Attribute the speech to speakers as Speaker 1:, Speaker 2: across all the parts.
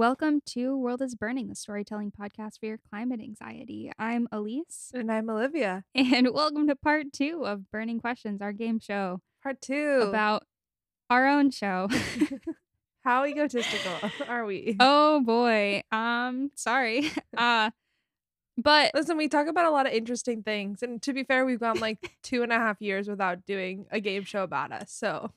Speaker 1: Welcome to World is Burning, the storytelling podcast for your climate anxiety. I'm Elise,
Speaker 2: And I'm Olivia.
Speaker 1: and welcome to part two of Burning Questions, our game show
Speaker 2: Part two.
Speaker 1: about our own show.
Speaker 2: how egotistical are we?
Speaker 1: oh boy. Um, sorry. Uh but
Speaker 2: Listen, we talk about a lot of interesting things. And to be fair, we've gone like two and a half years without doing a game show about us. So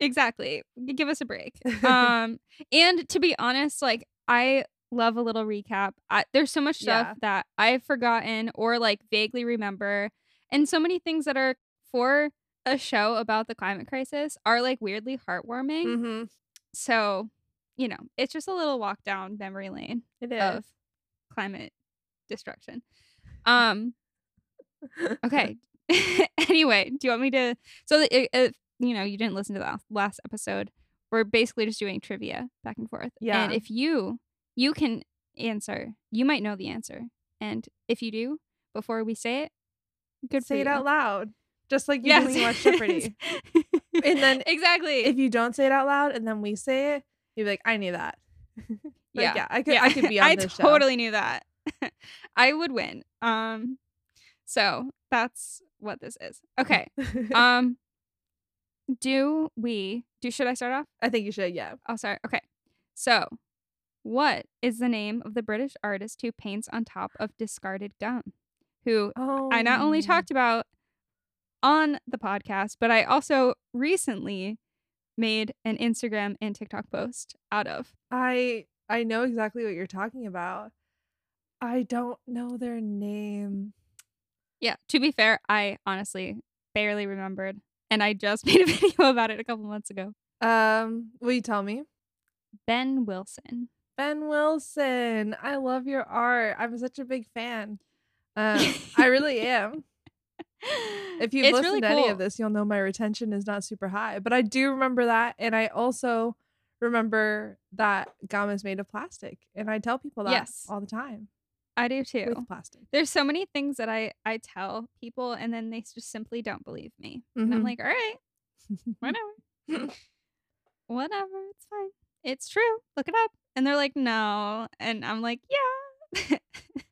Speaker 1: exactly. Give us a break. Um, and to be honest, like I love a little recap. I, there's so much stuff
Speaker 2: Yeah.
Speaker 1: that I've forgotten or like vaguely remember, and so many things that are for a show about the climate crisis are like weirdly heartwarming.
Speaker 2: Mhm.
Speaker 1: So, you know, it's just a little walk down memory lane of climate destruction. Um. Okay. anyway, do you want me to? So, that you know you didn't listen to the last episode, we're basically just doing trivia back and forth.
Speaker 2: Yeah.
Speaker 1: And if you you can answer, you might know the answer, and if you do before we say it, good
Speaker 2: say
Speaker 1: for
Speaker 2: it
Speaker 1: you.
Speaker 2: out loud. Just like you
Speaker 1: Yes.
Speaker 2: do when you watch Jeopardy. And then
Speaker 1: exactly.
Speaker 2: if you don't say it out loud and then we say it, you'd be like, I knew that. Like,
Speaker 1: yeah,
Speaker 2: yeah, I could I could be on
Speaker 1: I
Speaker 2: this show.
Speaker 1: totally knew that. I would win. Um, so that's what this is. Okay. um, do we do? Should I start off?
Speaker 2: I think you should, yeah.
Speaker 1: I'll start. Okay. So, what is the name of the British artist who paints on top of discarded gum? Who
Speaker 2: Oh
Speaker 1: I not only oh. talked about on the podcast, but I also recently made an Instagram and TikTok post out of.
Speaker 2: I I know exactly what you're talking about. I don't know their name.
Speaker 1: Yeah, to be fair, I honestly barely remembered. And I just made a video about it a couple months ago.
Speaker 2: Um, will you tell me?
Speaker 1: Ben Wilson.
Speaker 2: Ben Wilson. I love your art. I'm such a big fan. Um, I really am. If you've
Speaker 1: It's
Speaker 2: listened
Speaker 1: really
Speaker 2: to any of this, you'll know my retention is not super high. But I do remember that, and I also remember that gum is made of plastic, and I tell people that
Speaker 1: Yes.
Speaker 2: all the time
Speaker 1: I do too.
Speaker 2: with plastic.
Speaker 1: There's so many things that I I tell people and then they just simply don't believe me. And I'm
Speaker 2: Mhm.
Speaker 1: like, "All right, whatever. whatever. It's fine. It's true. Look it up." And they're like, "No." And I'm like, "Yeah."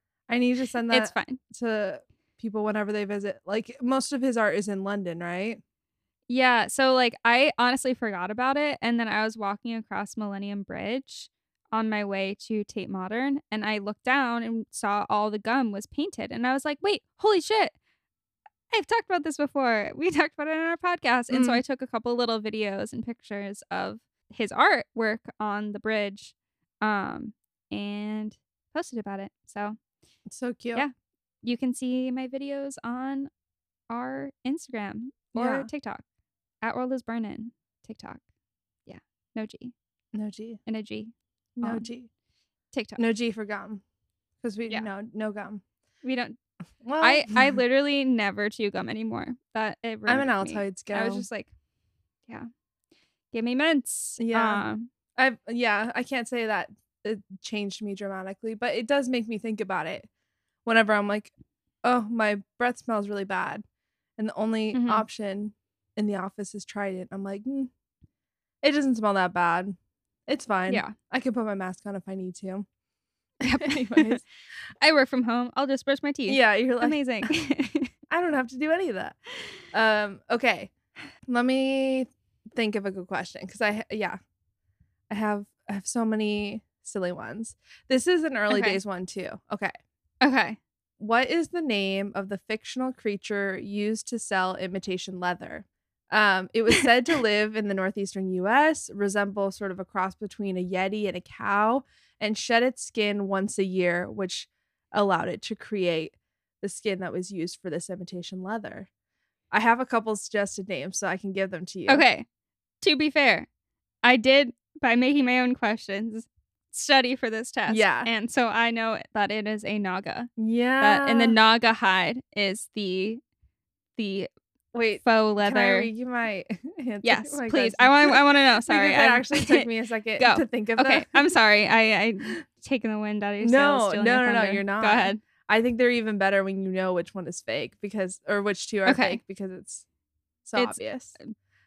Speaker 2: I need to send that
Speaker 1: it's fine.
Speaker 2: to people whenever they visit. Like most of his art is in London, right?
Speaker 1: Yeah, so like I honestly forgot about it and then I was walking across Millennium Bridge on my way to Tate Modern and I looked down and saw all the gum was painted and I was like, "Wait, holy shit. I've talked about this before. We talked about it on our podcast." And so
Speaker 2: Mm.
Speaker 1: I took a couple little videos and pictures of his artwork on the bridge um and posted about it. So,
Speaker 2: It's so cute.
Speaker 1: Yeah. you can see my videos on our Instagram or
Speaker 2: Yeah.
Speaker 1: TikTok at World is Burnin' TikTok. Yeah, no G
Speaker 2: No G.
Speaker 1: and a G.
Speaker 2: No
Speaker 1: Um,
Speaker 2: G.
Speaker 1: TikTok.
Speaker 2: No G for gum. Because we
Speaker 1: Yeah.
Speaker 2: no no gum.
Speaker 1: We don't.
Speaker 2: Well,
Speaker 1: I I literally never chew gum anymore. That it
Speaker 2: I'm an. Altoids girl.
Speaker 1: I was just like, yeah, give me mints.
Speaker 2: Yeah.
Speaker 1: Um,
Speaker 2: I yeah, I can't say that it changed me dramatically, but it does make me think about it. Whenever I'm like, oh, my breath smells really bad, and the only
Speaker 1: Mhm.
Speaker 2: option in the office is Trident. I'm like, mm, it doesn't smell that bad. It's fine.
Speaker 1: yeah.
Speaker 2: I can put my mask on if I need to.
Speaker 1: Yep.
Speaker 2: Anyways,
Speaker 1: I work from home. I'll just brush my teeth.
Speaker 2: yeah, you're like,
Speaker 1: Amazing.
Speaker 2: I don't have to do any of that. Um, okay. Let me think of a good question because I yeah. I have I have so many silly ones. This is an early
Speaker 1: Okay.
Speaker 2: days one too. Okay.
Speaker 1: okay.
Speaker 2: What is the name of the fictional creature used to sell imitation leather? Um, it was said to live in the northeastern US, resemble sort of a cross between a yeti and a cow, and shed its skin once a year, which allowed it to create the skin that was used for this imitation leather. I have a couple suggested names, so I can give them to you.
Speaker 1: Okay. To be fair, I did by making my own questions study for this test.
Speaker 2: Yeah.
Speaker 1: And so I know that it is a Nauga.
Speaker 2: Yeah.
Speaker 1: That and the Naugahyde is the the
Speaker 2: wait.
Speaker 1: faux
Speaker 2: Can I
Speaker 1: leather.
Speaker 2: read you my answer?
Speaker 1: yes, oh
Speaker 2: my
Speaker 1: please.
Speaker 2: question?
Speaker 1: I want I want to know. Sorry.
Speaker 2: It actually took me a second
Speaker 1: Go.
Speaker 2: to think of
Speaker 1: Okay,
Speaker 2: that.
Speaker 1: I'm sorry. I I taking the wind out of your
Speaker 2: No,
Speaker 1: sails. stealing
Speaker 2: no, no, no, you're not.
Speaker 1: Go ahead.
Speaker 2: I think they're even better when you know which one is fake because or which two are
Speaker 1: Okay.
Speaker 2: fake because it's so
Speaker 1: It's-
Speaker 2: obvious.
Speaker 1: Uh,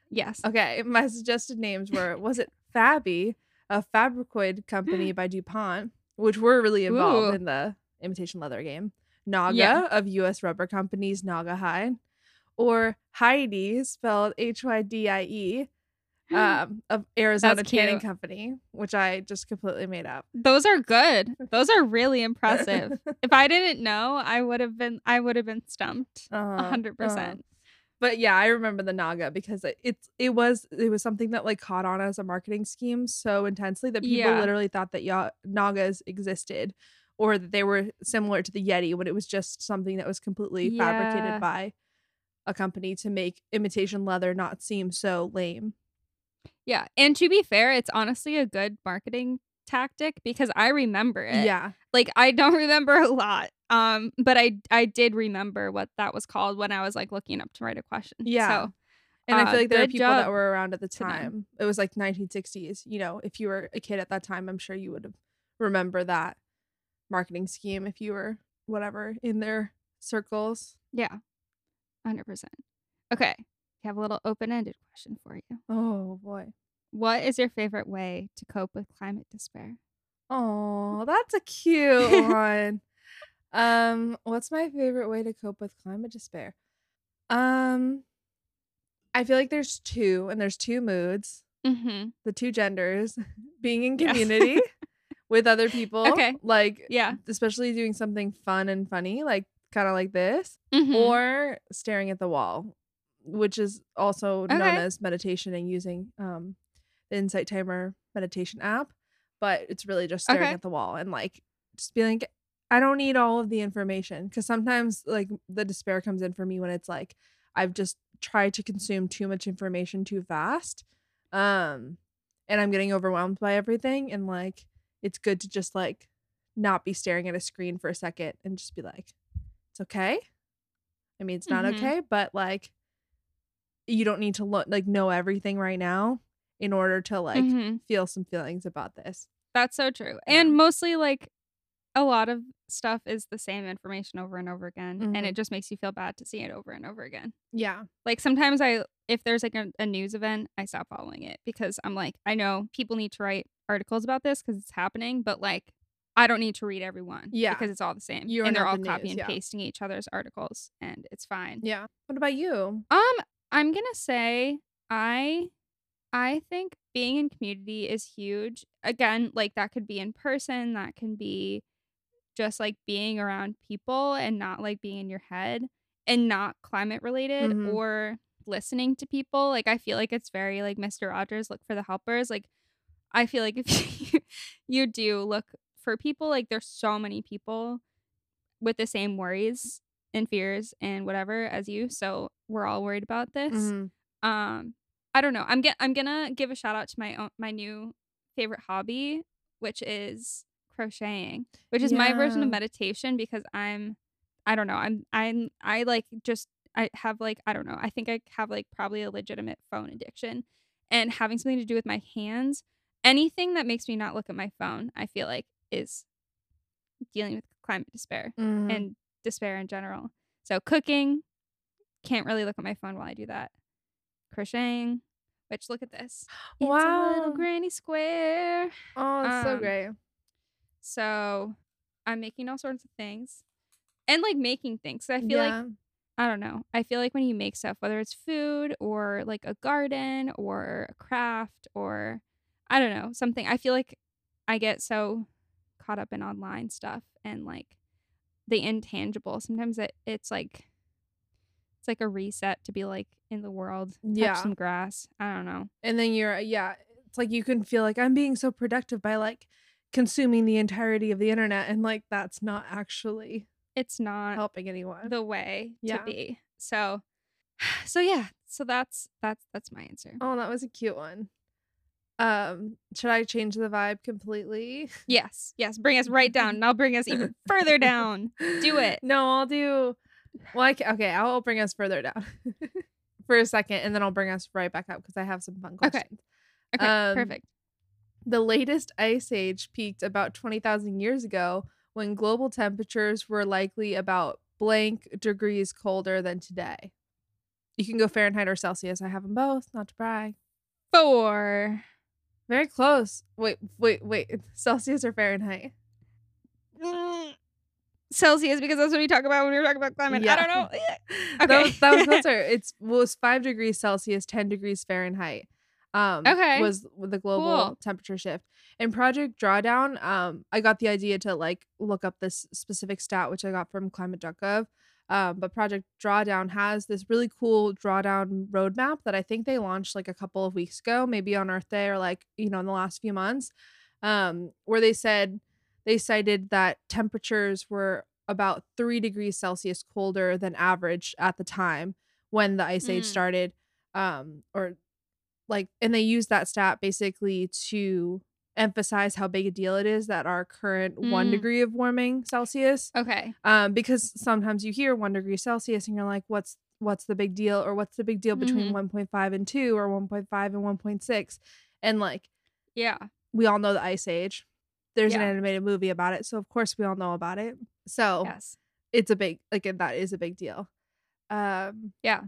Speaker 1: yes.
Speaker 2: Okay, my suggested names were was it Fabby, a Fabrikoid company by DuPont, which were really involved
Speaker 1: Ooh.
Speaker 2: in the imitation leather game. Naga
Speaker 1: Yeah.
Speaker 2: of US rubber companies Naugahyde, or Heidi, spelled H Y D I E, um, of Arizona
Speaker 1: That's
Speaker 2: Tanning. Company, which I just completely made up.
Speaker 1: Those are good. Those are really impressive. if I didn't know, I would have been I would have been stumped. A
Speaker 2: Uh-huh,
Speaker 1: hundred
Speaker 2: uh-huh.
Speaker 1: percent.
Speaker 2: But yeah, I remember the Nauga because it, it's it was it was something that like caught on as a marketing scheme so intensely that people
Speaker 1: Yeah.
Speaker 2: literally thought that ya- Naugas existed or that they were similar to the Yeti when it was just something that was completely
Speaker 1: Yeah.
Speaker 2: fabricated by a company to make imitation leather not seem so lame.
Speaker 1: Yeah. And to be fair, it's honestly a good marketing tactic because I remember it.
Speaker 2: Yeah.
Speaker 1: Like I don't remember a lot. Um, but I I did remember what that was called when I was like looking up to write a question.
Speaker 2: Yeah.
Speaker 1: So
Speaker 2: And I
Speaker 1: Uh,
Speaker 2: feel like there are people that were around at the time. It was like 1960s. You know, if you were a kid at that time, I'm sure you would have remember that marketing scheme if you were whatever in their circles.
Speaker 1: yeah. Hundred percent. Okay. I have a little open ended question for you.
Speaker 2: Oh boy.
Speaker 1: What is your favorite way to cope with climate despair?
Speaker 2: Oh, that's a cute one. Um, what's my favorite way to cope with climate despair? Um, I feel like there's two, and there's two moods,
Speaker 1: Mm-hmm.
Speaker 2: the two genders, being in
Speaker 1: Yes.
Speaker 2: community with other people.
Speaker 1: Okay.
Speaker 2: Like
Speaker 1: Yeah.
Speaker 2: especially doing something fun and funny, like kind of like this,
Speaker 1: Mhm.
Speaker 2: or staring at the wall, which is also known as meditation and using um the Insight Timer meditation app. But it's really just staring
Speaker 1: Okay.
Speaker 2: at the wall and like just being like, I don't need all of the information because sometimes like the despair comes in for me when it's like I've just tried to consume too much information too fast, um, and I'm getting overwhelmed by everything and like it's good to just like not be staring at a screen for a second and just be like, it's okay. I mean, it's not
Speaker 1: Mhm.
Speaker 2: okay, but like, you don't need to look like know everything right now in order to like
Speaker 1: Mhm.
Speaker 2: feel some feelings about this.
Speaker 1: That's so true.
Speaker 2: Yeah.
Speaker 1: And mostly like a lot of stuff is the same information over and over again. And
Speaker 2: Mhm.
Speaker 1: it just makes you feel bad to see it over and over again.
Speaker 2: Yeah.
Speaker 1: Like sometimes I if there's like a, a news event, I stop following it because I'm like, I know people need to write articles about this because it's happening, but like I don't need to read everyone.
Speaker 2: Yeah.
Speaker 1: Because it's all the same.
Speaker 2: You are
Speaker 1: and they're all
Speaker 2: the
Speaker 1: copy
Speaker 2: news,
Speaker 1: and
Speaker 2: yeah.
Speaker 1: pasting each other's articles and it's fine.
Speaker 2: Yeah. What about you?
Speaker 1: Um, I'm gonna say I I think being in community is huge. Again, like that could be in person, that can be just like being around people and not like being in your head and not climate related
Speaker 2: Mhm.
Speaker 1: or listening to people. Like I feel like it's very like Mr. Rogers look for the helpers. Like I feel like if you, you do look for people, like there's so many people with the same worries and fears and whatever as you. So we're all worried about this.
Speaker 2: Mhm.
Speaker 1: Um, I don't know. I'm get I'm gonna give a shout out to my own my new favorite hobby, which is crocheting, which is my version of meditation because I'm I don't know. I'm I'm I like just I have like I don't know. I think I have like probably a legitimate phone addiction and having something to do with my hands, anything that makes me not look at my phone, I feel like is dealing with climate despair
Speaker 2: Mhm.
Speaker 1: and despair in general. So cooking, can't really look at my phone while I do that. Crocheting, which look at this. It's a
Speaker 2: Wow.
Speaker 1: little granny square.
Speaker 2: oh, that's so
Speaker 1: um,
Speaker 2: great.
Speaker 1: So I'm making all sorts of things. And like making things. So I feel like. I don't know. I feel like when you make stuff, whether it's food or like a garden or a craft or I don't know, something, I feel like I get so caught up in online stuff and like the intangible. Sometimes it, it's like it's like a reset to be like in the world, touch
Speaker 2: Yeah.
Speaker 1: some grass. I don't know.
Speaker 2: and then you're yeah it's like you can feel like i'm being so productive by like consuming the entirety of the internet and like that's not actually
Speaker 1: It's not
Speaker 2: helping anyone
Speaker 1: the way
Speaker 2: Yeah.
Speaker 1: to be. So so yeah. So that's that's that's my answer.
Speaker 2: oh that was a cute one um should i change the vibe completely
Speaker 1: Yes. Yes. Bring us right down and I'll bring us even further down. Do it.
Speaker 2: no i'll do well I ca- okay i'll bring us further down for a second and then i'll bring us right back up because i have some fun
Speaker 1: Okay.
Speaker 2: questions
Speaker 1: Okay.
Speaker 2: Um,
Speaker 1: perfect.
Speaker 2: The latest ice age peaked about 20,000 years ago when global temperatures were likely about blank degrees colder than today. You can go Fahrenheit or Celsius. I have them both, not to brag.
Speaker 1: Four.
Speaker 2: Very close. Wait, wait, wait. Celsius or Fahrenheit?
Speaker 1: Mm, Celsius because that's what we talk about when we talk about climate. I don't know.
Speaker 2: That was, that was closer. It's was five degrees Celsius, ten degrees Fahrenheit. Um,
Speaker 1: Okay.
Speaker 2: was the global
Speaker 1: Cool.
Speaker 2: temperature shift. In Project Drawdown, um, I got the idea to like look up this specific stat, which I got from climate.gov. Um, but Project Drawdown has this really cool drawdown roadmap that I think they launched like a couple of weeks ago, maybe on Earth Day or like you know in the last few months, um, where they said they cited that temperatures were about three degrees Celsius colder than average at the time when the ice age
Speaker 1: Mm.
Speaker 2: started. Um, or like, and they used that stat basically to emphasize how big a deal it is that our current one
Speaker 1: Mm.
Speaker 2: degree of warming Celsius.
Speaker 1: Okay.
Speaker 2: Um, because sometimes you hear one degree Celsius and you're like, what's what's the big deal? Or what's the big deal between
Speaker 1: Mhm.
Speaker 2: 1.5 and 2 or 1.5 and 1.6? And like
Speaker 1: Yeah.
Speaker 2: we all know the ice age. There's an animated movie about it, so of course we all know about it. So
Speaker 1: Yes.
Speaker 2: it's a big like that is a big deal. Um
Speaker 1: Yeah.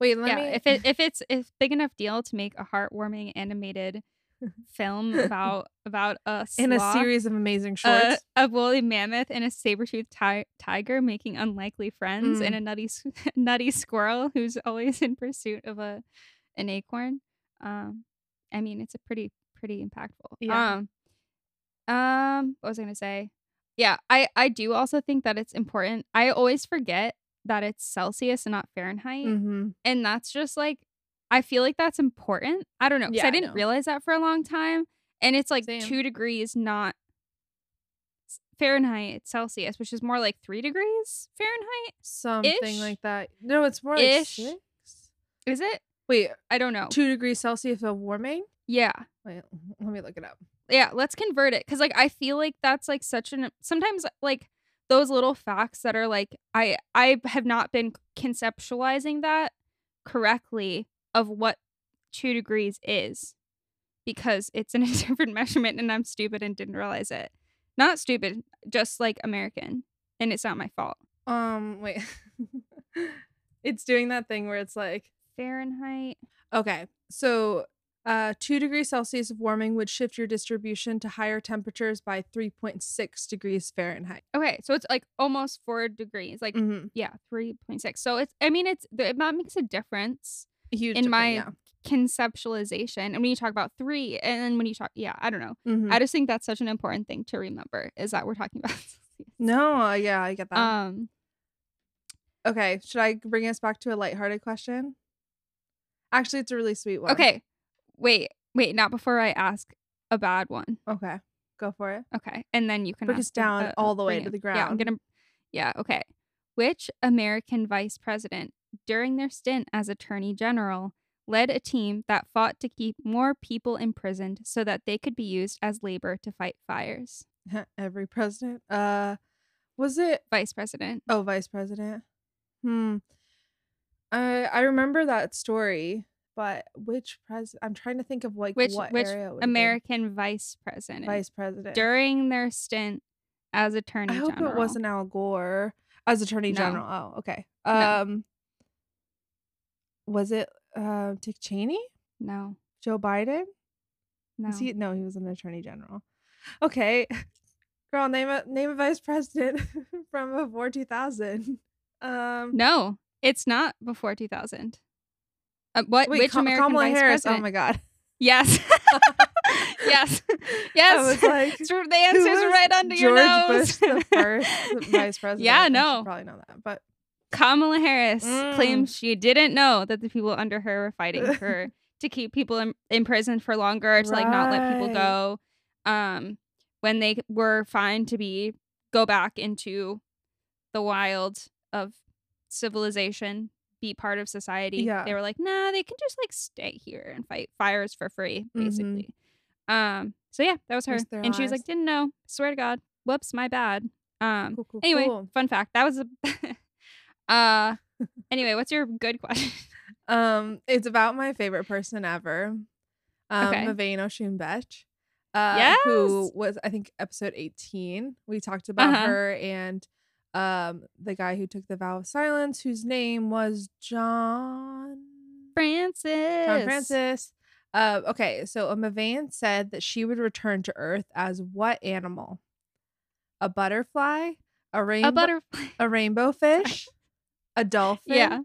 Speaker 2: wait, let
Speaker 1: yeah.
Speaker 2: me
Speaker 1: If it if it's if big enough deal to make a heartwarming animated film about about a
Speaker 2: in a series of amazing shorts.
Speaker 1: a woolly mammoth and a saber-toothed ti- tiger making unlikely friends
Speaker 2: Mm.
Speaker 1: and a nutty nutty squirrel who's always in pursuit of a an acorn um i mean it's a pretty pretty impactful
Speaker 2: Yeah.
Speaker 1: um um what was i gonna say yeah i i do also think that it's important i always forget that it's celsius and not fahrenheit
Speaker 2: Mhm.
Speaker 1: and that's just like I feel like that's important. I don't know because
Speaker 2: Yeah,
Speaker 1: I
Speaker 2: I
Speaker 1: didn't
Speaker 2: know.
Speaker 1: realize that for a long time, and it's like
Speaker 2: Same.
Speaker 1: two degrees, not Fahrenheit, Celsius, which is more like three degrees Fahrenheit.
Speaker 2: Something like that. No, it's more like
Speaker 1: Ish.
Speaker 2: 6.
Speaker 1: Is it?
Speaker 2: Wait,
Speaker 1: I don't know.
Speaker 2: 2 degrees Celsius of warming?
Speaker 1: Yeah,
Speaker 2: Wait, let me look it up.
Speaker 1: yeah. Let's convert it because like I feel like that's like such an sometimes like those little facts that are like I I have not been conceptualizing that correctly of what two degrees is because it's in a different measurement and I'm stupid and didn't realize it. Not stupid, just like American. And it's not my fault.
Speaker 2: Um, wait. it's doing that thing where it's like
Speaker 1: Fahrenheit.
Speaker 2: Okay. So, uh, two degrees Celsius of warming would shift your distribution to higher temperatures by 3.6 degrees Fahrenheit.
Speaker 1: Okay, so it's like almost four degrees. Like,
Speaker 2: Mhm.
Speaker 1: yeah, 3.6. So it's, I mean, it's, it makes a difference
Speaker 2: Huge.
Speaker 1: in my
Speaker 2: yeah.
Speaker 1: conceptualization. And when you talk about three, and then when you talk, yeah, I don't know.
Speaker 2: Mhm.
Speaker 1: I just think that's such an important thing to remember is that we're talking about.
Speaker 2: No, uh, yeah, I get that.
Speaker 1: Um,
Speaker 2: okay, should I bring us back to a lighthearted question? Actually, it's a really sweet one.
Speaker 1: okay, wait, wait, not before I ask a bad one.
Speaker 2: Okay. Go for it.
Speaker 1: Okay, and then you can
Speaker 2: Bring us down
Speaker 1: uh,
Speaker 2: all the way to the ground.
Speaker 1: Yeah, I'm gonna. Yeah. Okay. Which American vice president, during their stint as attorney general, led a team that fought to keep more people imprisoned so that they could be used as labor to fight fires?
Speaker 2: Every president. Uh, was it
Speaker 1: Vice president.
Speaker 2: Oh, vice president. Hmm. I I remember that story, but which president? I'm trying to think of like
Speaker 1: Which
Speaker 2: what
Speaker 1: which
Speaker 2: area it would have.
Speaker 1: American vice president
Speaker 2: vice president.
Speaker 1: during their stint as attorney
Speaker 2: I hope
Speaker 1: general?
Speaker 2: it wasn't Al Gore as attorney
Speaker 1: No.
Speaker 2: general. Oh, okay.
Speaker 1: No.
Speaker 2: Was it uh Dick Cheney?
Speaker 1: No.
Speaker 2: Joe Biden?
Speaker 1: No.
Speaker 2: He? No, he was an attorney general. Okay, girl, name a name a vice president from before 2000. Um,
Speaker 1: no. It's not before 2000. Uh, what?
Speaker 2: wait,
Speaker 1: which
Speaker 2: Ka-
Speaker 1: American
Speaker 2: Kamala
Speaker 1: vice
Speaker 2: Harris.
Speaker 1: president?
Speaker 2: Oh my god.
Speaker 1: Yes. yes. Yes.
Speaker 2: I was like,
Speaker 1: the answers right under
Speaker 2: George
Speaker 1: your nose.
Speaker 2: Bush the first vice president.
Speaker 1: Yeah, no.
Speaker 2: probably know that, but
Speaker 1: Kamala Harris
Speaker 2: Mm.
Speaker 1: claims she didn't know that the people under her were fighting for to keep people in, in prison for longer to like not let people go. Um, when they were fine to be go back into the wild of civilization, be part of society.
Speaker 2: Yeah.
Speaker 1: They were like, nah, they can just like stay here and fight fires for free,
Speaker 2: Mhm.
Speaker 1: basically. Um, so yeah, that was her. And she was like, didn't know. Swear to God. Whoops, my bad. Um
Speaker 2: cool, cool,
Speaker 1: anyway,
Speaker 2: cool.
Speaker 1: fun fact. That was a uh anyway, what's your good question?
Speaker 2: Um, it's about my favorite person ever. Um,
Speaker 1: Okay.
Speaker 2: MaVynee Oshun Betsch. Uh, who was I think episode 18. We talked about
Speaker 1: Uh-huh.
Speaker 2: her and um the guy who took the vow of silence, whose name was John
Speaker 1: Francis.
Speaker 2: John Francis. Uh, okay, so Mavane said that she would return to Earth as what animal? A butterfly, a rainbow,
Speaker 1: A butterfly.
Speaker 2: a rainbow fish, a dolphin,
Speaker 1: Yeah.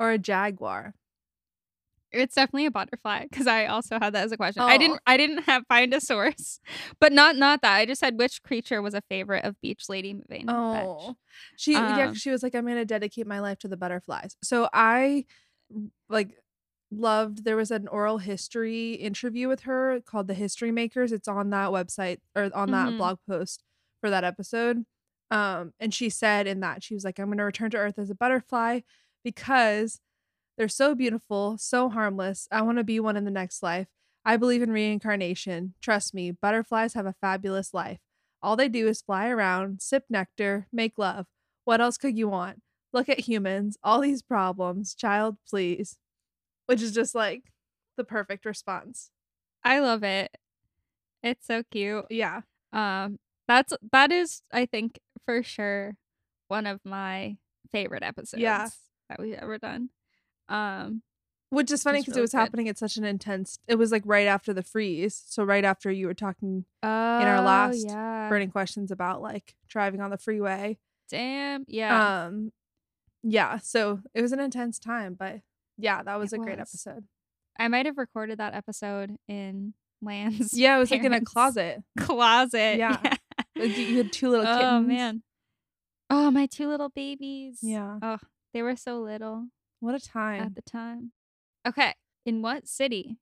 Speaker 2: or a jaguar.
Speaker 1: It's definitely a butterfly because I also had that as a question. I
Speaker 2: Oh.
Speaker 1: didn't I didn't have find a source, but not not that. I just said which creature was a favorite of Beach Lady MaVynee.
Speaker 2: Oh, she yeah,
Speaker 1: Um,
Speaker 2: she was like, I'm gonna dedicate my life to the butterflies. So I like loved. There was an oral history interview with her called the History Makers. It's on that website or on that
Speaker 1: Mhm.
Speaker 2: blog post for that episode. Um, and she said in that she was like, I'm gonna return to Earth as a butterfly because they're so beautiful, so harmless. I want to be one in the next life. I believe in reincarnation. Trust me, butterflies have a fabulous life. All they do is fly around, sip nectar, make love. What else could you want? Look at humans, all these problems. Child, please. Which is just like the perfect response.
Speaker 1: I love it. It's so cute.
Speaker 2: Yeah.
Speaker 1: Um, that's that is I think for sure one of my favorite episodes. that we've ever done. Um,
Speaker 2: Which is funny because
Speaker 1: really
Speaker 2: it was
Speaker 1: good.
Speaker 2: happening at such an intense it was like right after the freeze. So right after you were talking
Speaker 1: oh,
Speaker 2: our last
Speaker 1: yeah.
Speaker 2: burning questions about like driving on the freeway.
Speaker 1: Damn, yeah.
Speaker 2: Um yeah, so it was an intense time, but yeah, that was
Speaker 1: It
Speaker 2: a great episode.
Speaker 1: I might have recorded that episode in Lance.
Speaker 2: Yeah, it was like in a closet.
Speaker 1: Closet.
Speaker 2: Yeah. Like, you had two little kittens.
Speaker 1: Oh man. Oh, my two little babies.
Speaker 2: Yeah.
Speaker 1: Oh, they were so little
Speaker 2: What a time.
Speaker 1: at the time. Okay. In what city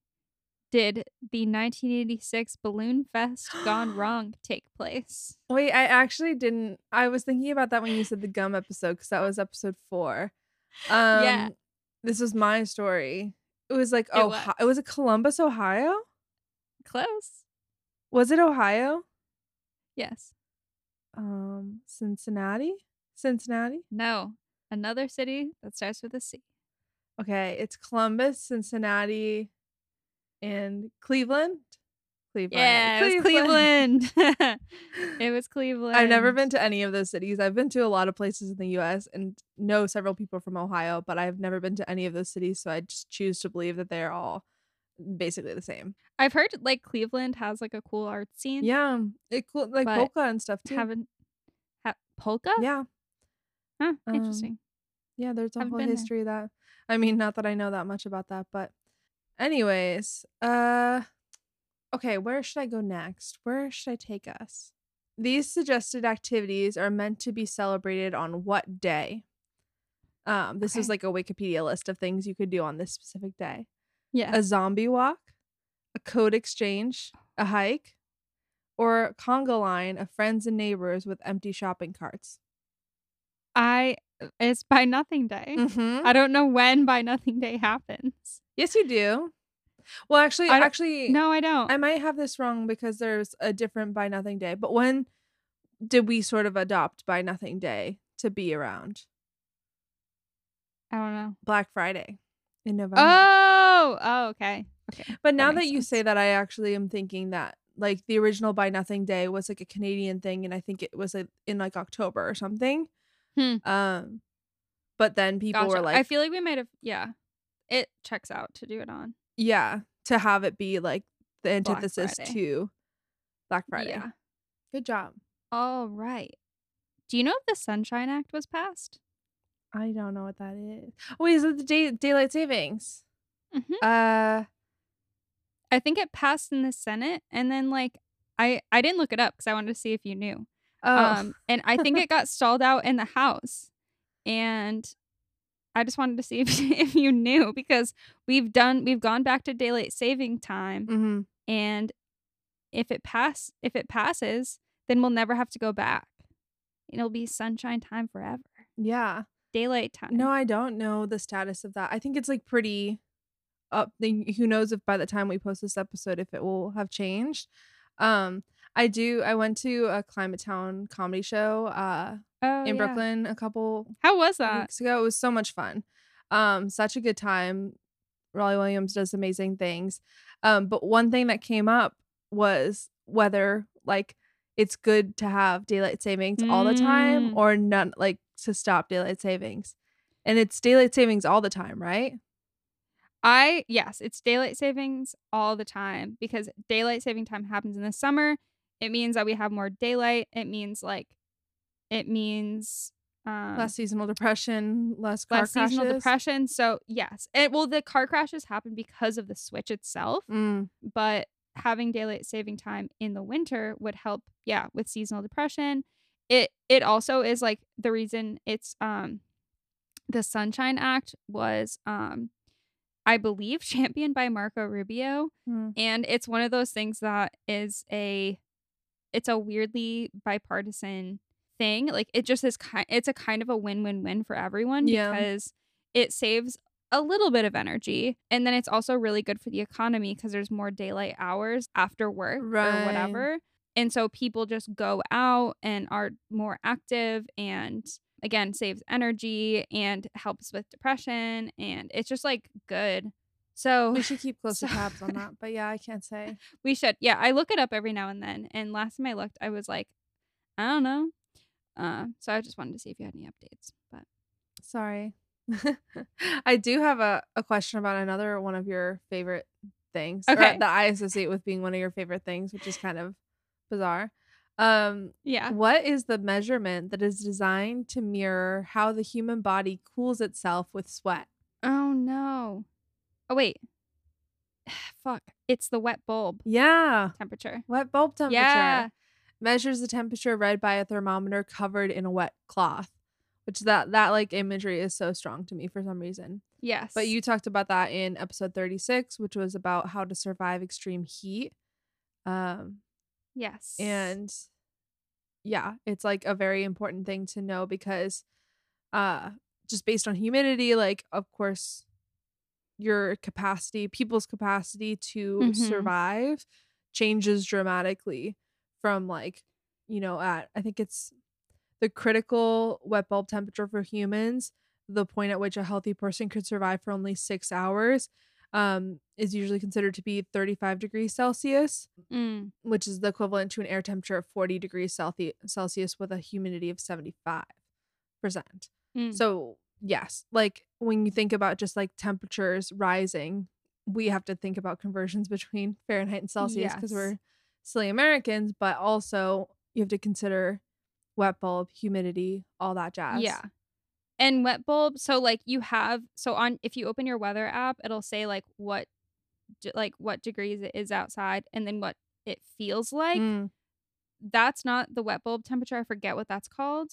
Speaker 1: did the 1986 Balloon Fest Gone Wrong take place?
Speaker 2: Wait, I actually didn't. I was thinking about that when you said the gum episode because that was episode four. Um,
Speaker 1: Yeah.
Speaker 2: This was my story. It was like
Speaker 1: It
Speaker 2: oh,
Speaker 1: was.
Speaker 2: it was it Columbus, Ohio?
Speaker 1: Close.
Speaker 2: Was it Ohio?
Speaker 1: Yes.
Speaker 2: Um, Cincinnati. Cincinnati.
Speaker 1: No. Another city that starts with a C.
Speaker 2: Okay, it's Columbus, Cincinnati, and Cleveland. Cleveland.
Speaker 1: Yeah, it was Cleveland. it was Cleveland.
Speaker 2: I've never been to any of those cities. I've been to a lot of places in the US and know several people from Ohio, but I've never been to any of those cities. So I just choose to believe that they're all basically the same.
Speaker 1: I've heard like Cleveland has like a cool art scene.
Speaker 2: Yeah. It cool like polka and stuff too.
Speaker 1: Haven't ha- polka?
Speaker 2: yeah.
Speaker 1: Huh,
Speaker 2: um,
Speaker 1: interesting.
Speaker 2: Yeah, there's a
Speaker 1: Haven't
Speaker 2: whole
Speaker 1: there.
Speaker 2: history of that. I mean, not that I know that much about that, but anyways, uh okay, where should I go next? Where should I take us? These suggested activities are meant to be celebrated on what day? Um, this is like a Wikipedia list of things you could do on this specific day.
Speaker 1: Yeah.
Speaker 2: A zombie walk, a code exchange, a hike, or conga line of friends and neighbors with empty shopping carts.
Speaker 1: I it's Buy Nothing Day.
Speaker 2: Mm-hmm.
Speaker 1: I don't know when Buy Nothing Day happens.
Speaker 2: Yes, you do. Well, actually,
Speaker 1: I
Speaker 2: actually,
Speaker 1: No, I don't.
Speaker 2: I might have this wrong because there's a different Buy Nothing Day. But when did we sort of adopt Buy Nothing Day to be around?
Speaker 1: I don't know.
Speaker 2: Black Friday in November.
Speaker 1: Oh, oh, okay. Okay.
Speaker 2: but now that,
Speaker 1: makes
Speaker 2: you say that, I actually am thinking that like the original Buy Nothing Day was like a Canadian thing, and I think it was like, in like October or something.
Speaker 1: Hmm.
Speaker 2: Um, but then people
Speaker 1: Gotcha.
Speaker 2: were like,
Speaker 1: I feel like we might have yeah. It checks out to do it on.
Speaker 2: yeah, to have it be like the antithesis
Speaker 1: Friday.
Speaker 2: to Black Friday.
Speaker 1: Yeah.
Speaker 2: Good job.
Speaker 1: All right. Do you know if the Sunshine Act was passed?
Speaker 2: I don't know what that is. Wait, is it the day- daylight savings?
Speaker 1: Mhm.
Speaker 2: Uh,
Speaker 1: I think it passed in the Senate, and then like I I didn't look it up because I wanted to see if you knew.
Speaker 2: oh,
Speaker 1: Um, and I think it got stalled out in the House, and I just wanted to see if if you knew because we've done we've gone back to daylight saving time,
Speaker 2: hmm
Speaker 1: and if it pass if it passes, then we'll never have to go back. It'll be sunshine time forever,
Speaker 2: yeah.
Speaker 1: Daylight time.
Speaker 2: No, I don't know the status of that. I think it's like pretty up. then Who knows if by the time we post this episode, if it will have changed. Um, I do. I went to a Climate Town comedy show uh
Speaker 1: oh,
Speaker 2: in
Speaker 1: yeah.
Speaker 2: Brooklyn a couple
Speaker 1: How was that?
Speaker 2: weeks ago. It was so much fun. Um, such a good time. Rollie Williams does amazing things. Um, but one thing that came up was whether like it's good to have daylight savings all the time
Speaker 1: Mm.
Speaker 2: or none like to stop daylight savings. And it's daylight savings all the time, right?
Speaker 1: I yes, it's daylight savings all the time because daylight saving time happens in the summer. It means that we have more daylight. It means like it means um
Speaker 2: less seasonal depression, less car
Speaker 1: less
Speaker 2: crashes.
Speaker 1: seasonal depression. So yes, it well the car crashes happen because of the switch itself,
Speaker 2: Mm,
Speaker 1: but having daylight saving time in the winter would help. Yeah, with seasonal depression. It it also is like the reason it's um the Sunshine Act was um I believe championed by Marco Rubio
Speaker 2: mm.
Speaker 1: and it's one of those things that is a it's a weirdly bipartisan thing like it just is kind it's a kind of a win-win-win for everyone
Speaker 2: Yeah.
Speaker 1: because it saves a little bit of energy and then it's also really good for the economy because there's more daylight hours after work
Speaker 2: Right.
Speaker 1: or whatever and so people just go out and are more active and again saves energy and helps with depression and it's just like good so
Speaker 2: We should keep close
Speaker 1: So-
Speaker 2: tabs on that. But yeah, I can't say.
Speaker 1: we should. Yeah, I look it up every now and then. And last time I looked, I was like, I don't know. Uh, so I just wanted to see if you had any updates. But
Speaker 2: Sorry. I do have a, a question about another one of your favorite things. or
Speaker 1: Okay.
Speaker 2: that I associate with being one of your favorite things, which is kind of bizarre. Um,
Speaker 1: yeah.
Speaker 2: what is the measurement that is designed to mirror how the human body cools itself with sweat?
Speaker 1: Oh no. Oh wait. Fuck. It's the wet bulb
Speaker 2: Yeah.
Speaker 1: temperature.
Speaker 2: Wet bulb temperature.
Speaker 1: Yeah.
Speaker 2: Measures the temperature read by a thermometer covered in a wet cloth. Which that that like imagery is so strong to me for some reason.
Speaker 1: Yes.
Speaker 2: But you talked about that in episode 36, which was about how to survive extreme heat. Um
Speaker 1: Yes.
Speaker 2: and yeah, it's like a very important thing to know because uh just based on humidity, like of course your capacity, people's capacity to
Speaker 1: Mhm.
Speaker 2: survive changes dramatically from like, you know, at I think it's the critical wet bulb temperature for humans, the point at which a healthy person could survive for only six hours, um, is usually considered to be 35 degrees Celsius
Speaker 1: Mm.
Speaker 2: which is the equivalent to an air temperature of 40 degrees Celsius with a humidity of 75%.
Speaker 1: Mm.
Speaker 2: So, yes, like when you think about just like temperatures rising, we have to think about conversions between Fahrenheit and Celsius because
Speaker 1: Yes.
Speaker 2: we're silly Americans, but also you have to consider wet bulb, humidity, all that jazz.
Speaker 1: Yeah. And wet bulb, so like you have so on if you open your weather app, it'll say like what like what degrees it is outside and then what it feels like.
Speaker 2: Mm,
Speaker 1: That's not the wet bulb temperature. I forget what that's called.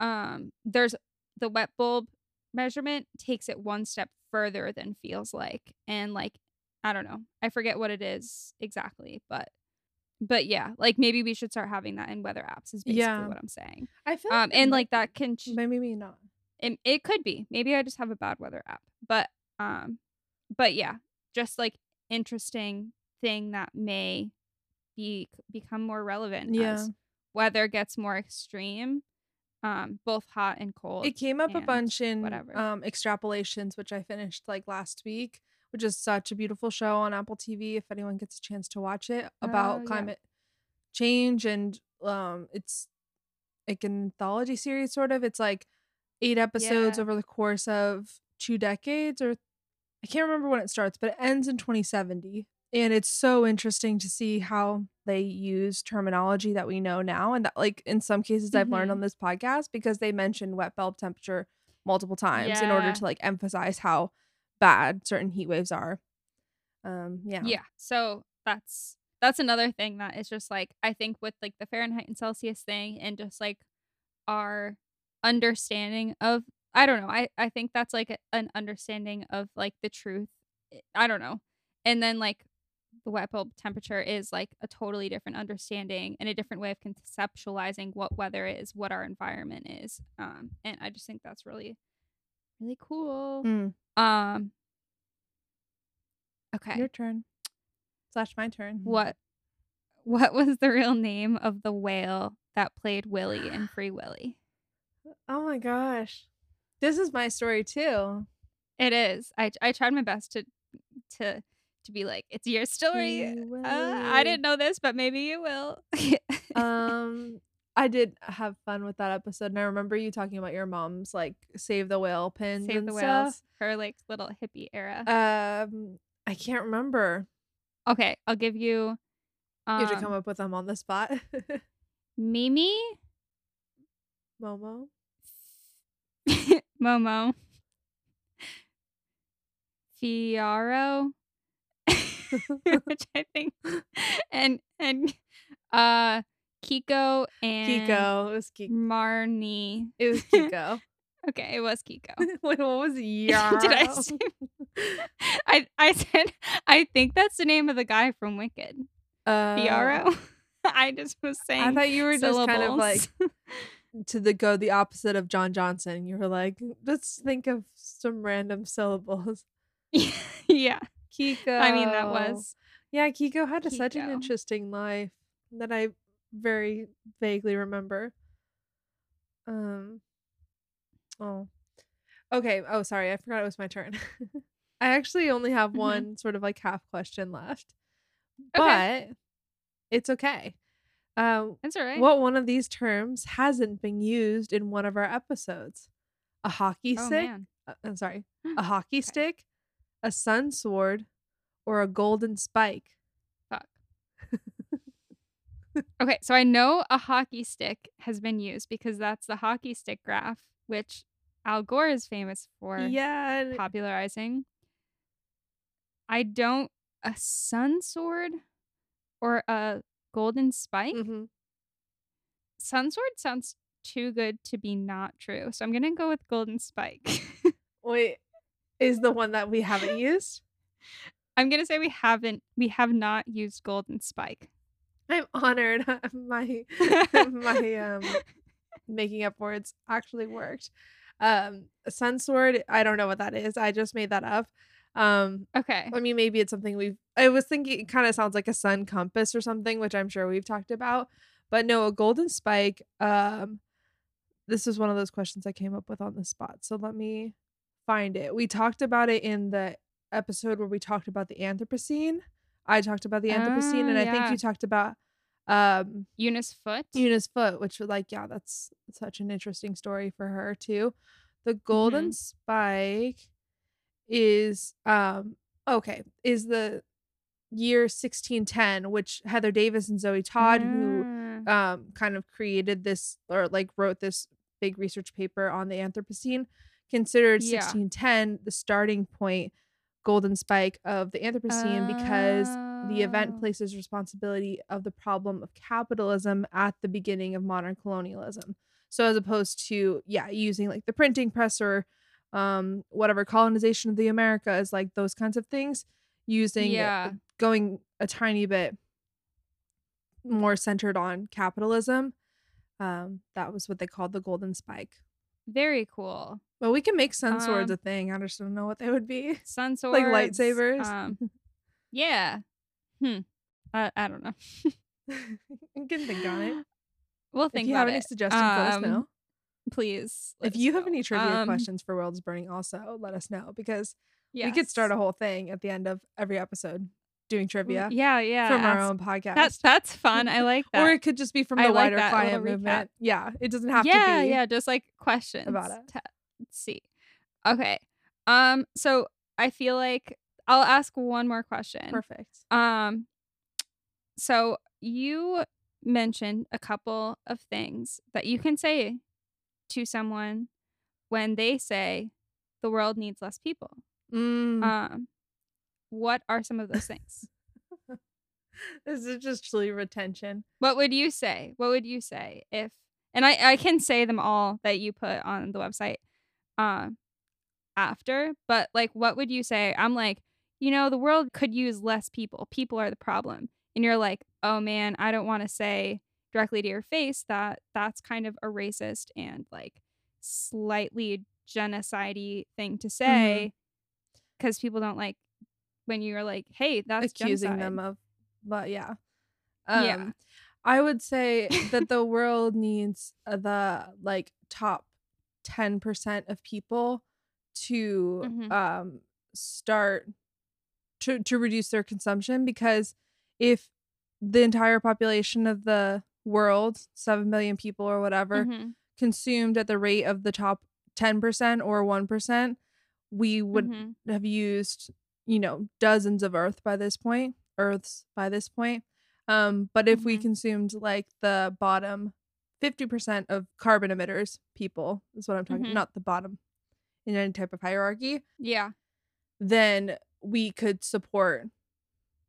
Speaker 1: Um there's the wet bulb measurement takes it one step further than feels like and like I don't know. I forget what it is exactly, but but yeah, like maybe we should start having that in weather apps is basically
Speaker 2: Yeah.
Speaker 1: what I'm saying.
Speaker 2: I feel
Speaker 1: Um
Speaker 2: it
Speaker 1: and like that can ch-
Speaker 2: maybe not.
Speaker 1: It, it could be maybe i just have a bad weather app but um but yeah just like interesting thing that may be become more relevant
Speaker 2: Yeah.
Speaker 1: as weather gets more extreme um both hot and cold
Speaker 2: It came up a bunch in
Speaker 1: whatever.
Speaker 2: um extrapolations, which I finished like last week, which is such a beautiful show on Apple TV. If anyone gets a chance to watch it,
Speaker 1: Oh,
Speaker 2: about
Speaker 1: yeah.
Speaker 2: climate change and um, it's like an anthology series, sort of. It's like eight episodes
Speaker 1: Yeah.
Speaker 2: over the course of two decades, or I can't remember when it starts, but it ends in 2070. And it's so interesting to see how they use terminology that we know now. And that, like, in some cases, I've learned on this podcast because they mentioned wet bulb temperature multiple times in order to like emphasize how bad certain heat waves are. Um, yeah.
Speaker 1: yeah so that's that's another thing that is just like i think with like the fahrenheit and celsius thing and just like our understanding of i don't know i i think that's like a- an understanding of like the truth I- i don't know and then like the wet bulb temperature is like a totally different understanding and a different way of conceptualizing what weather is what our environment is um and i just think that's really really cool
Speaker 2: Mm,
Speaker 1: um okay
Speaker 2: Your turn. Slash my turn.
Speaker 1: what what was the real name of the whale that played Willie in Free Willy?
Speaker 2: Oh my gosh. This is my story too.
Speaker 1: It is. I I tried my best to to to be like it's your story. Uh, I didn't know this, but maybe you will.
Speaker 2: Um I did have fun with that episode, and I remember you talking about your mom's like save the whale pins
Speaker 1: Save
Speaker 2: and
Speaker 1: the
Speaker 2: stuff.
Speaker 1: whales. Her like little hippie era.
Speaker 2: Um, I can't remember.
Speaker 1: okay, I'll give you. Um,
Speaker 2: you have to come up with them on the spot.
Speaker 1: Mimi,
Speaker 2: Momo.
Speaker 1: Momo, Fiyero, which I think, and and uh, Kiko and
Speaker 2: Kiko. It was Kiko.
Speaker 1: Marnie.
Speaker 2: It was Kiko.
Speaker 1: Okay, it was Kiko.
Speaker 2: Wait, what was Yarrow?
Speaker 1: Did I say? I I said I think that's the name of the guy from Wicked.
Speaker 2: Uh,
Speaker 1: Fiyero. I just was saying.
Speaker 2: I thought you were just kind of like
Speaker 1: syllables.
Speaker 2: To the go the opposite of John Johnson. You were like, let's think of some random syllables.
Speaker 1: yeah.
Speaker 2: Kiko.
Speaker 1: I mean, that was
Speaker 2: Yeah, Kiko had a, such an interesting life that I very vaguely remember. Um. Oh. Okay. Oh, sorry. I forgot it was my turn. I actually only have
Speaker 1: Mhm.
Speaker 2: one sort of like half question left,
Speaker 1: Okay.
Speaker 2: but it's okay. Um,
Speaker 1: that's all right.
Speaker 2: what one of these terms hasn't been used in one of our episodes? A hockey
Speaker 1: oh
Speaker 2: stick? uh, I'm sorry, a hockey
Speaker 1: Okay.
Speaker 2: stick, a sun sword, or a golden spike?
Speaker 1: Fuck. Okay, so I know a hockey stick has been used because that's the hockey stick graph, which Al Gore is famous for
Speaker 2: Yeah, and-
Speaker 1: popularizing. I don't a sun sword or a golden spike.
Speaker 2: mhm.
Speaker 1: Sun sword sounds too good to be not true, so I'm gonna go with golden spike.
Speaker 2: wait, is the one that we haven't used?
Speaker 1: I'm gonna say we haven't, we have not used golden spike.
Speaker 2: I'm honored. my my um making up words actually worked. Um, a sun sword. I don't know what that is. I just made that up. Um,
Speaker 1: okay,
Speaker 2: I mean, maybe it's something we've. I was thinking it kind of sounds like a sun compass or something, which I'm sure we've talked about. But no, a golden spike. Um, this is one of those questions I came up with on the spot. So let me find it. We talked about it in the episode where we talked about the Anthropocene. I talked about the Anthropocene,
Speaker 1: Ah,
Speaker 2: and I think you talked about um
Speaker 1: Eunice Foote.
Speaker 2: Eunice Foote, which was like, yeah, that's such an interesting story for her too. The golden spike is um okay, is the year 1610, which Heather Davis and Zoe Todd, who
Speaker 1: Ah,
Speaker 2: um kind of created this or like wrote this big research paper on the Anthropocene, considered
Speaker 1: Yeah.
Speaker 2: 1610 the starting point golden spike of the Anthropocene because the event
Speaker 1: Oh.
Speaker 2: places responsibility of the problem of capitalism at the beginning of modern colonialism. So as opposed to yeah, using like the printing press or um whatever colonization of the Americas, like those kinds of things, using
Speaker 1: Yeah.
Speaker 2: going a tiny bit more centered on capitalism. Um, that was what they called the golden spike.
Speaker 1: Very cool.
Speaker 2: Well, we can make sun swords
Speaker 1: Um,
Speaker 2: a thing. I just don't know what they would be.
Speaker 1: Sun swords.
Speaker 2: Like lightsabers?
Speaker 1: Um, yeah. Hmm. I, I don't know.
Speaker 2: you can think on it.
Speaker 1: We'll
Speaker 2: If you have any
Speaker 1: it.
Speaker 2: suggestions, let us
Speaker 1: Um,
Speaker 2: know.
Speaker 1: Please.
Speaker 2: If you have any trivia
Speaker 1: Um,
Speaker 2: questions for Worlds Burning, also let us know because we could start a whole thing at the end of every episode doing trivia
Speaker 1: Yeah, yeah.
Speaker 2: from our own podcast.
Speaker 1: That's that's fun. I like that.
Speaker 2: or it could just be from the
Speaker 1: like
Speaker 2: wider
Speaker 1: little
Speaker 2: client movement. Yeah, it doesn't have
Speaker 1: yeah,
Speaker 2: to be.
Speaker 1: yeah, just like questions
Speaker 2: about it.
Speaker 1: to- let's see. Okay. Um. So I feel like I'll ask one more question.
Speaker 2: Perfect.
Speaker 1: Um. So you mentioned a couple of things that you can say to someone when they say the world needs less people.
Speaker 2: Mm,
Speaker 1: Um. What are some of those things?
Speaker 2: this is just truly retention.
Speaker 1: What would you say? What would you say if and I I can say them all that you put on the website um after, but like what would you say? I'm like, you know, the world could use less people. People are the problem. And you're like, "Oh man, I don't want to say directly to your face that that's kind of a racist and like slightly genocide thing to say because people don't like when you're like, "Hey, that's
Speaker 2: accusing
Speaker 1: genocide.
Speaker 2: them of but yeah um
Speaker 1: Yeah.
Speaker 2: i would say that the world needs uh, the like top 10% of people to
Speaker 1: Mhm.
Speaker 2: um start to to reduce their consumption because if the entire population of the world, 7 billion people or whatever,
Speaker 1: Mhm.
Speaker 2: consumed at the rate of the top 10% or 1%, we would
Speaker 1: Mhm.
Speaker 2: have used, you know, dozens of Earth by this point, Earths by this point. Um, but if we
Speaker 1: Mhm.
Speaker 2: consumed like the bottom 50% of carbon emitters, people is what I'm talking,
Speaker 1: Mhm.
Speaker 2: not the bottom in any type of hierarchy,
Speaker 1: Yeah.
Speaker 2: then we could support,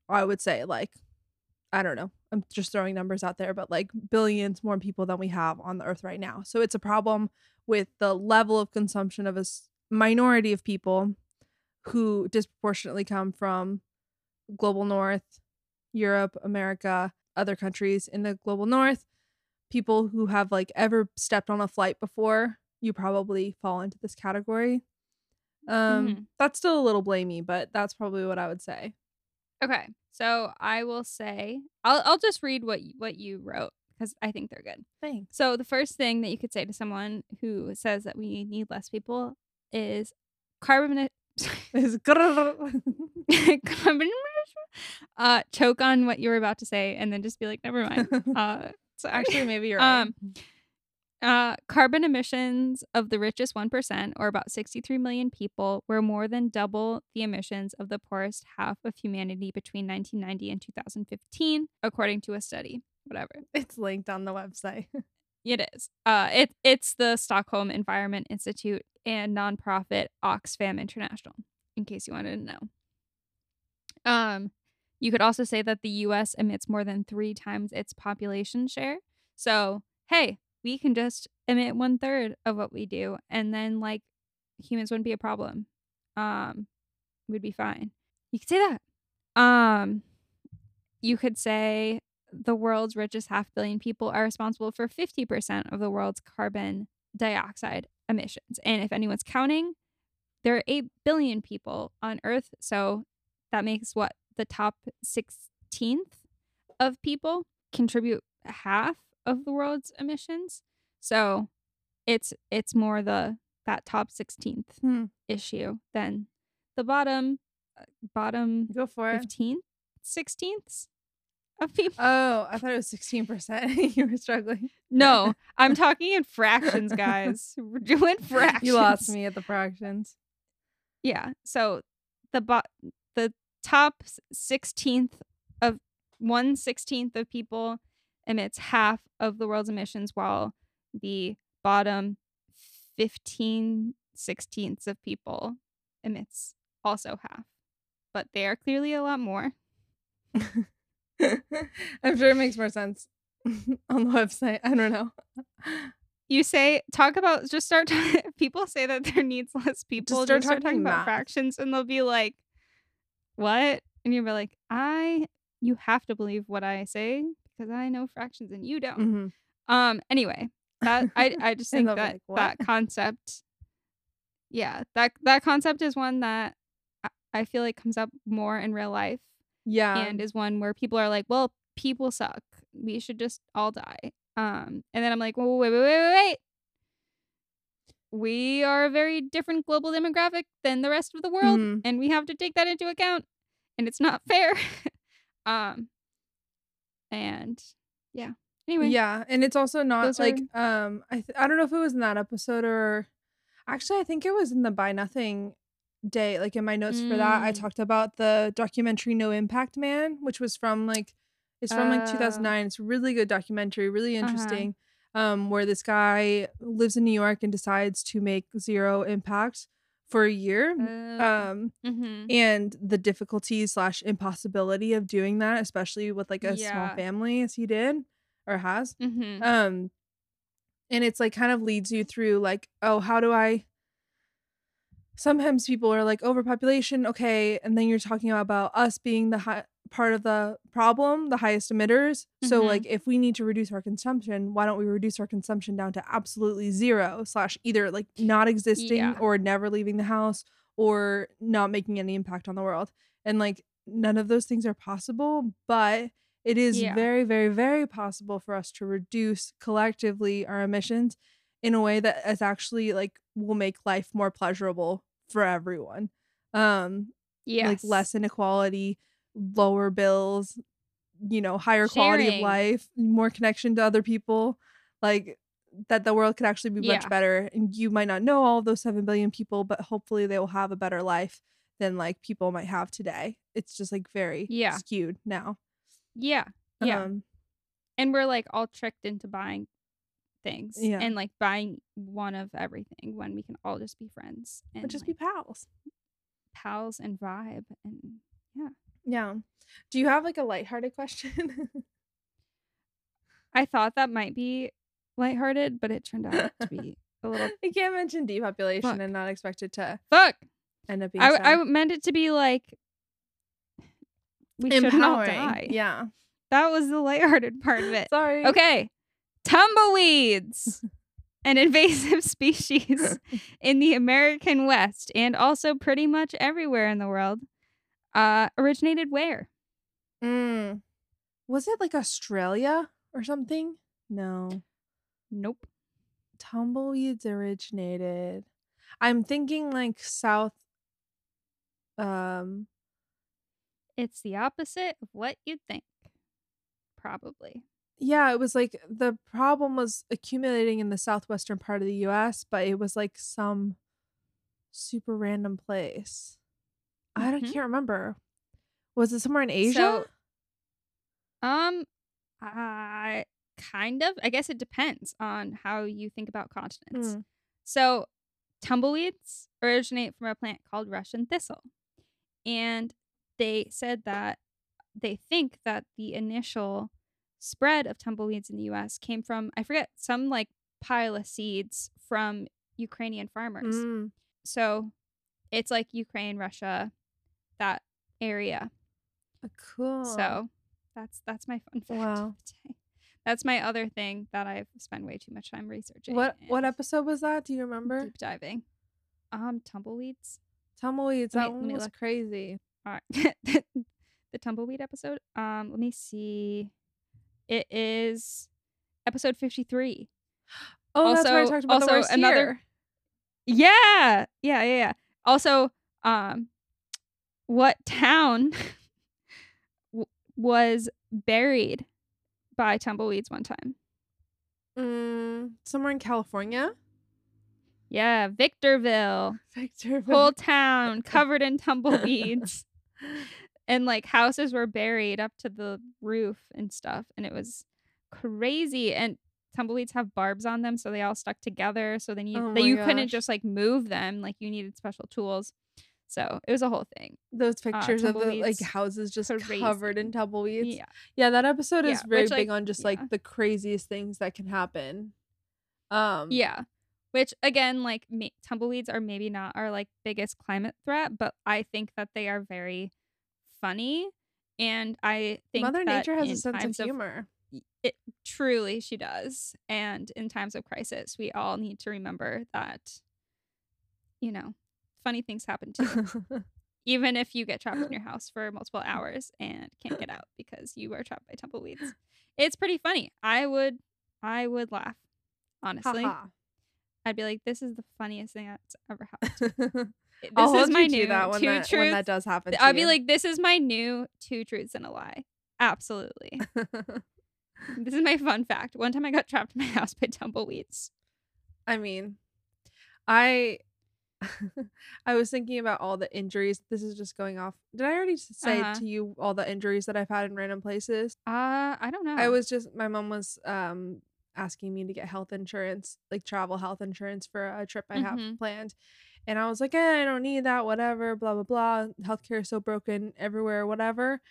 Speaker 2: I would say, like, I don't know, I'm just throwing numbers out there, but like billions more people than we have on the earth right now. So it's a problem with the level of consumption of a minority of people who disproportionately come from global north, Europe, America, other countries in the global north. People who have like ever stepped on a flight before, you probably fall into this category. Um
Speaker 1: Mhm.
Speaker 2: that's still a little blamey, but that's probably what I would say.
Speaker 1: Okay. So I will say I'll I'll just read what what you wrote because I think they're good.
Speaker 2: Thanks.
Speaker 1: So the first thing that you could say to someone who says that we need less people is carbon
Speaker 2: Is
Speaker 1: carbon uh choke on what you were about to say and then just be like never mind. Uh sorry.
Speaker 2: Actually, maybe you're right.
Speaker 1: Um, Uh, carbon emissions of the richest 1%, or about 63 million people, were more than double the emissions of the poorest half of humanity between 1990 and 2015, according to a study. Whatever.
Speaker 2: it's linked on the website.
Speaker 1: It is. Uh, it, it's the Stockholm Environment Institute and nonprofit Oxfam International, in case you wanted to know. Um, you could also say that the US emits more than three times its population share. So, hey, we can just emit one third of what we do, and then like humans wouldn't be a problem. Um, we'd be fine. You could say that. Um, you could say the world's richest half billion people are responsible for 50% of the world's carbon dioxide emissions. And if anyone's counting, there are 8 billion people on Earth. So that makes what? The top 16th of people contribute half of the world's emissions. So it's it's more the that top 16th
Speaker 2: Hmm.
Speaker 1: issue than the bottom uh, bottom
Speaker 2: Go for it.
Speaker 1: 15th 16ths of people.
Speaker 2: Oh, I thought it was 16%. you were struggling.
Speaker 1: No, I'm talking in fractions, guys. We're doing fractions.
Speaker 2: You lost me at the fractions.
Speaker 1: Yeah. So the bo- the top sixteenth of one sixteenth of people emits half of the world's emissions, while the bottom 15 sixteenths of people emits also half. But they are clearly a lot more.
Speaker 2: I'm sure it makes more sense on the website. I don't know.
Speaker 1: You say talk about just start people say that there needs less people.
Speaker 2: start
Speaker 1: Just start
Speaker 2: talking
Speaker 1: talking about fractions and they'll be like, What? And you'll be like, I you have to believe what I say because I know fractions and you don't.
Speaker 2: Mhm.
Speaker 1: Um anyway, that I I just think that
Speaker 2: like,
Speaker 1: that concept yeah, that that concept is one that I- I feel like comes up more in real life
Speaker 2: Yeah.
Speaker 1: and is one where people are like, "Well, people suck. We should just all die." Um, and then I'm like, "Whoa, wait, wait, wait, wait, wait. We are a very different global demographic than the rest of the world,
Speaker 2: Mhm.
Speaker 1: and we have to take that into account, and it's not fair." um, and yeah. Anyway,
Speaker 2: Yeah, and it's also not like um I th- I don't know if it was in that episode or actually I think it was in the Buy Nothing day like in my notes for that I
Speaker 1: Mm.
Speaker 2: talked about the documentary No Impact Man which was from like it's from like
Speaker 1: Oh.
Speaker 2: 2009 it's a really good documentary really
Speaker 1: Uh-huh.
Speaker 2: interesting um where this guy lives in New York and decides to make zero impact for a year
Speaker 1: Uh,
Speaker 2: um
Speaker 1: mhm.
Speaker 2: and the difficulty slash impossibility of doing that especially with like a small family as he did or has
Speaker 1: Mhm.
Speaker 2: um and it's like kind of leads you through like oh how do i sometimes people are like overpopulation okay and then you're talking about us being the high part of the problem the highest emitters so
Speaker 1: Mhm.
Speaker 2: like if we need to reduce our consumption why don't we reduce our consumption down to absolutely zero slash either like not existing
Speaker 1: Yeah.
Speaker 2: or never leaving the house or not making any impact on the world and like none of those things are possible but it is
Speaker 1: Yeah.
Speaker 2: very very very possible for us to reduce collectively our emissions in a way that is actually like will make life more pleasurable for everyone um
Speaker 1: Yes.
Speaker 2: like less inequality lower bills you know, higher quality of life, more connection to other people, like that the world could actually be much
Speaker 1: Yeah.
Speaker 2: better. And you might not know all those 7 billion people, but hopefully they will have a better life than like people might have today. It's just like very
Speaker 1: Yeah.
Speaker 2: skewed now.
Speaker 1: Yeah. Yeah.
Speaker 2: Um,
Speaker 1: and we're like all tricked into buying things
Speaker 2: Yeah.
Speaker 1: and like buying one of everything when we can all just be friends and
Speaker 2: just
Speaker 1: like,
Speaker 2: be pals.
Speaker 1: pals and vibe and
Speaker 2: Yeah. Do you have like a lighthearted question?
Speaker 1: I thought that might be lighthearted, but it turned out to be a little
Speaker 2: I can't mention depopulation
Speaker 1: Fuck.
Speaker 2: and not expect it to
Speaker 1: fuck.
Speaker 2: end up being
Speaker 1: I,
Speaker 2: sad.
Speaker 1: I meant it to be like we should not
Speaker 2: Empowering.
Speaker 1: die.
Speaker 2: Yeah.
Speaker 1: That was the lighthearted part of it.
Speaker 2: Sorry.
Speaker 1: Okay. Tumbleweeds, an invasive species in the American West and also pretty much everywhere in the world, uh, originated where?
Speaker 2: Mm. Was it like Australia or something? No.
Speaker 1: Nope.
Speaker 2: Tumbleweeds originated. I'm thinking like South um
Speaker 1: It's the opposite of what you'd think. Probably.
Speaker 2: yeah, it was like the problem was accumulating in the southwestern part of the US, but it was like some super random place. I don't
Speaker 1: Mhm.
Speaker 2: can't remember. Was it somewhere in Asia?
Speaker 1: So, um, I kind of. I guess it depends on how you think about continents.
Speaker 2: Mm.
Speaker 1: So, tumbleweeds originate from a plant called Russian thistle. And they said that they think that the initial spread of tumbleweeds in the US came from, I forget, some like pile of seeds from Ukrainian farmers.
Speaker 2: Mm.
Speaker 1: So, it's like Ukraine, Russia, that area.
Speaker 2: Uh, Cool.
Speaker 1: So, that's that's my fun fact.
Speaker 2: Wow.
Speaker 1: of the day. That's my other thing that I've spent way too much time researching.
Speaker 2: what what episode was that? Do you remember?
Speaker 1: Deep diving. Um, tumbleweeds.
Speaker 2: Tumbleweeds. That
Speaker 1: me-
Speaker 2: one was
Speaker 1: look.
Speaker 2: crazy.
Speaker 1: All right. the tumbleweed episode. Um, let me see. It is episode fifty-three.
Speaker 2: Oh, that's where I talked about the
Speaker 1: also
Speaker 2: worst
Speaker 1: another-
Speaker 2: year.
Speaker 1: Yeah, yeah, yeah, yeah. Also, um, what town w- was buried by tumbleweeds one time?
Speaker 2: Mm, somewhere in California.
Speaker 1: Yeah, Victorville.
Speaker 2: Victorville.
Speaker 1: Whole town covered in tumbleweeds. and like houses were buried up to the roof and stuff and it was crazy and tumbleweeds have barbs on them so they all stuck together so then you
Speaker 2: Oh
Speaker 1: that you couldn't just like move them like you needed special tools so it was a whole thing
Speaker 2: Those pictures of the like houses just
Speaker 1: Crazy.
Speaker 2: covered in tumbleweeds.
Speaker 1: yeah
Speaker 2: Yeah, that episode is
Speaker 1: Yeah,
Speaker 2: very
Speaker 1: which,
Speaker 2: big
Speaker 1: like,
Speaker 2: on just
Speaker 1: yeah.
Speaker 2: like the craziest things that can happen. Um
Speaker 1: yeah which again like ma- tumbleweeds are maybe not our like biggest climate threat but i think that they are very funny and i think
Speaker 2: Mother Nature has a sense of humor.
Speaker 1: it truly she does and in times of crisis we all need to remember that you know funny things happen too even if you get trapped in your house for multiple hours and can't get out because you are trapped by tumbleweeds. It's pretty funny. I would i would laugh honestly.
Speaker 2: Haha.
Speaker 1: i'd be like this is the funniest thing that's ever happened this
Speaker 2: I'll
Speaker 1: is my new
Speaker 2: that
Speaker 1: two
Speaker 2: that,
Speaker 1: truths
Speaker 2: that does happen. to
Speaker 1: i'd be
Speaker 2: you.
Speaker 1: like this is my new two truths and a lie. Absolutely. This is my fun fact. One time i got trapped in my house by tumbleweeds.
Speaker 2: I mean, I I was thinking about all the injuries. This is just going off. Did I already say
Speaker 1: Uh-huh.
Speaker 2: to you all the injuries that I've had in random places?
Speaker 1: Uh, I don't know.
Speaker 2: I was just my mom was um asking me to get health insurance, like travel health insurance for a trip I have
Speaker 1: Mhm.
Speaker 2: planned. And I was like, eh, I don't need that, whatever, blah blah blah. Healthcare is so broken everywhere, whatever.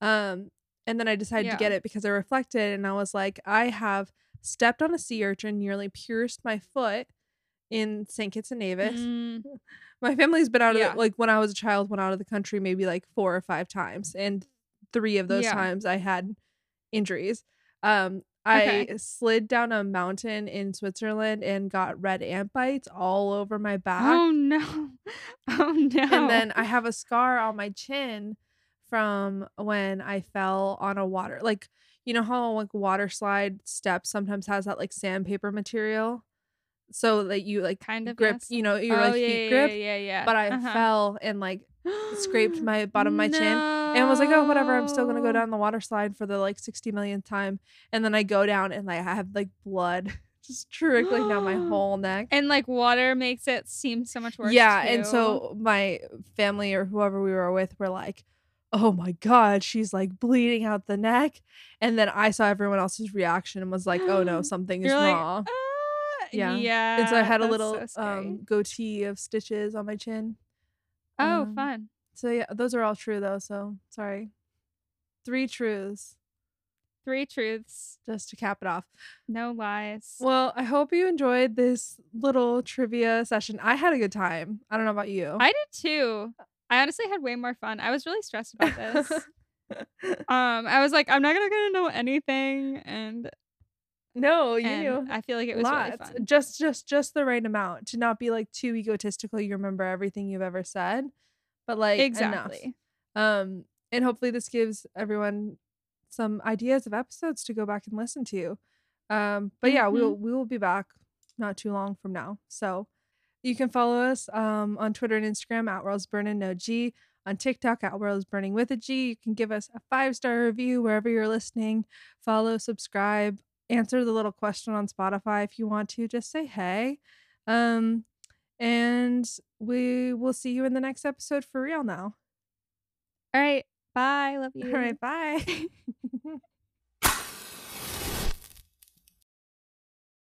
Speaker 2: Um, and then I decided
Speaker 1: Yeah.
Speaker 2: to get it because I reflected and I was like, I have stepped on a sea urchin, nearly pierced my foot in St. Kitts and Nevis.
Speaker 1: Mm,
Speaker 2: My family's been out of
Speaker 1: Yeah.
Speaker 2: the, like when I was a child, went out of the country maybe like four or five times, and three of those
Speaker 1: Yeah.
Speaker 2: times I had injuries. Um, I
Speaker 1: Okay.
Speaker 2: slid down a mountain in Switzerland and got red ant bites all over my back,
Speaker 1: oh no! Oh no!
Speaker 2: and then I have a scar on my chin from when I fell on a water like you know how like water slide steps sometimes has that like sandpaper material, so that you like
Speaker 1: kind of
Speaker 2: grip
Speaker 1: yes.
Speaker 2: you know your
Speaker 1: oh,
Speaker 2: like
Speaker 1: yeah,
Speaker 2: feet
Speaker 1: yeah,
Speaker 2: grip
Speaker 1: Yeah, yeah, yeah.
Speaker 2: but I
Speaker 1: Uh-huh.
Speaker 2: fell and like scraped my bottom of my chin. and was like, oh, whatever, I'm still gonna go down the water slide for the like 60 millionth time. And then I go down and like I have like blood just trickling down my whole neck.
Speaker 1: And like water makes it seem so much worse.
Speaker 2: yeah, and so my family or whoever we were with were like, oh my god, she's like bleeding out the neck. And then I saw everyone else's reaction and was like, oh no, something is
Speaker 1: You're like,
Speaker 2: wrong.
Speaker 1: "Ah,"
Speaker 2: Yeah.
Speaker 1: Yeah.
Speaker 2: and so I had a
Speaker 1: that's
Speaker 2: little
Speaker 1: so scary.
Speaker 2: um goatee of stitches on my chin.
Speaker 1: oh,
Speaker 2: um,
Speaker 1: fun.
Speaker 2: So yeah, those are all true though. So sorry. Three truths
Speaker 1: Three truths,
Speaker 2: just to cap it off.
Speaker 1: no lies.
Speaker 2: Well, I hope you enjoyed this little trivia session. I had a good time. I don't know about you.
Speaker 1: I did too. I honestly had way more fun. I was really stressed about this. um, I was like, I'm not gonna gonna know anything, and,
Speaker 2: no, you
Speaker 1: and. I feel like it was really
Speaker 2: Lots.
Speaker 1: fun.
Speaker 2: Just just just the right amount to not be like too egotistical you remember everything you've ever said. But like enough.
Speaker 1: Exactly.
Speaker 2: Um and hopefully this gives everyone some ideas of episodes to go back and listen to. Um but yeah,
Speaker 1: Mm-hmm.
Speaker 2: we'll we will be back not too long from now. So you can follow us um on Twitter and Instagram at World's Burning No G. On TikTok at World's Burning with a G. You can give us a five star review wherever you're listening. Follow, subscribe, answer the little question on Spotify if you want to. Just say hey. Um and we will see you in the next episode for real now.
Speaker 1: All right. Bye. Love you.
Speaker 2: All right, bye.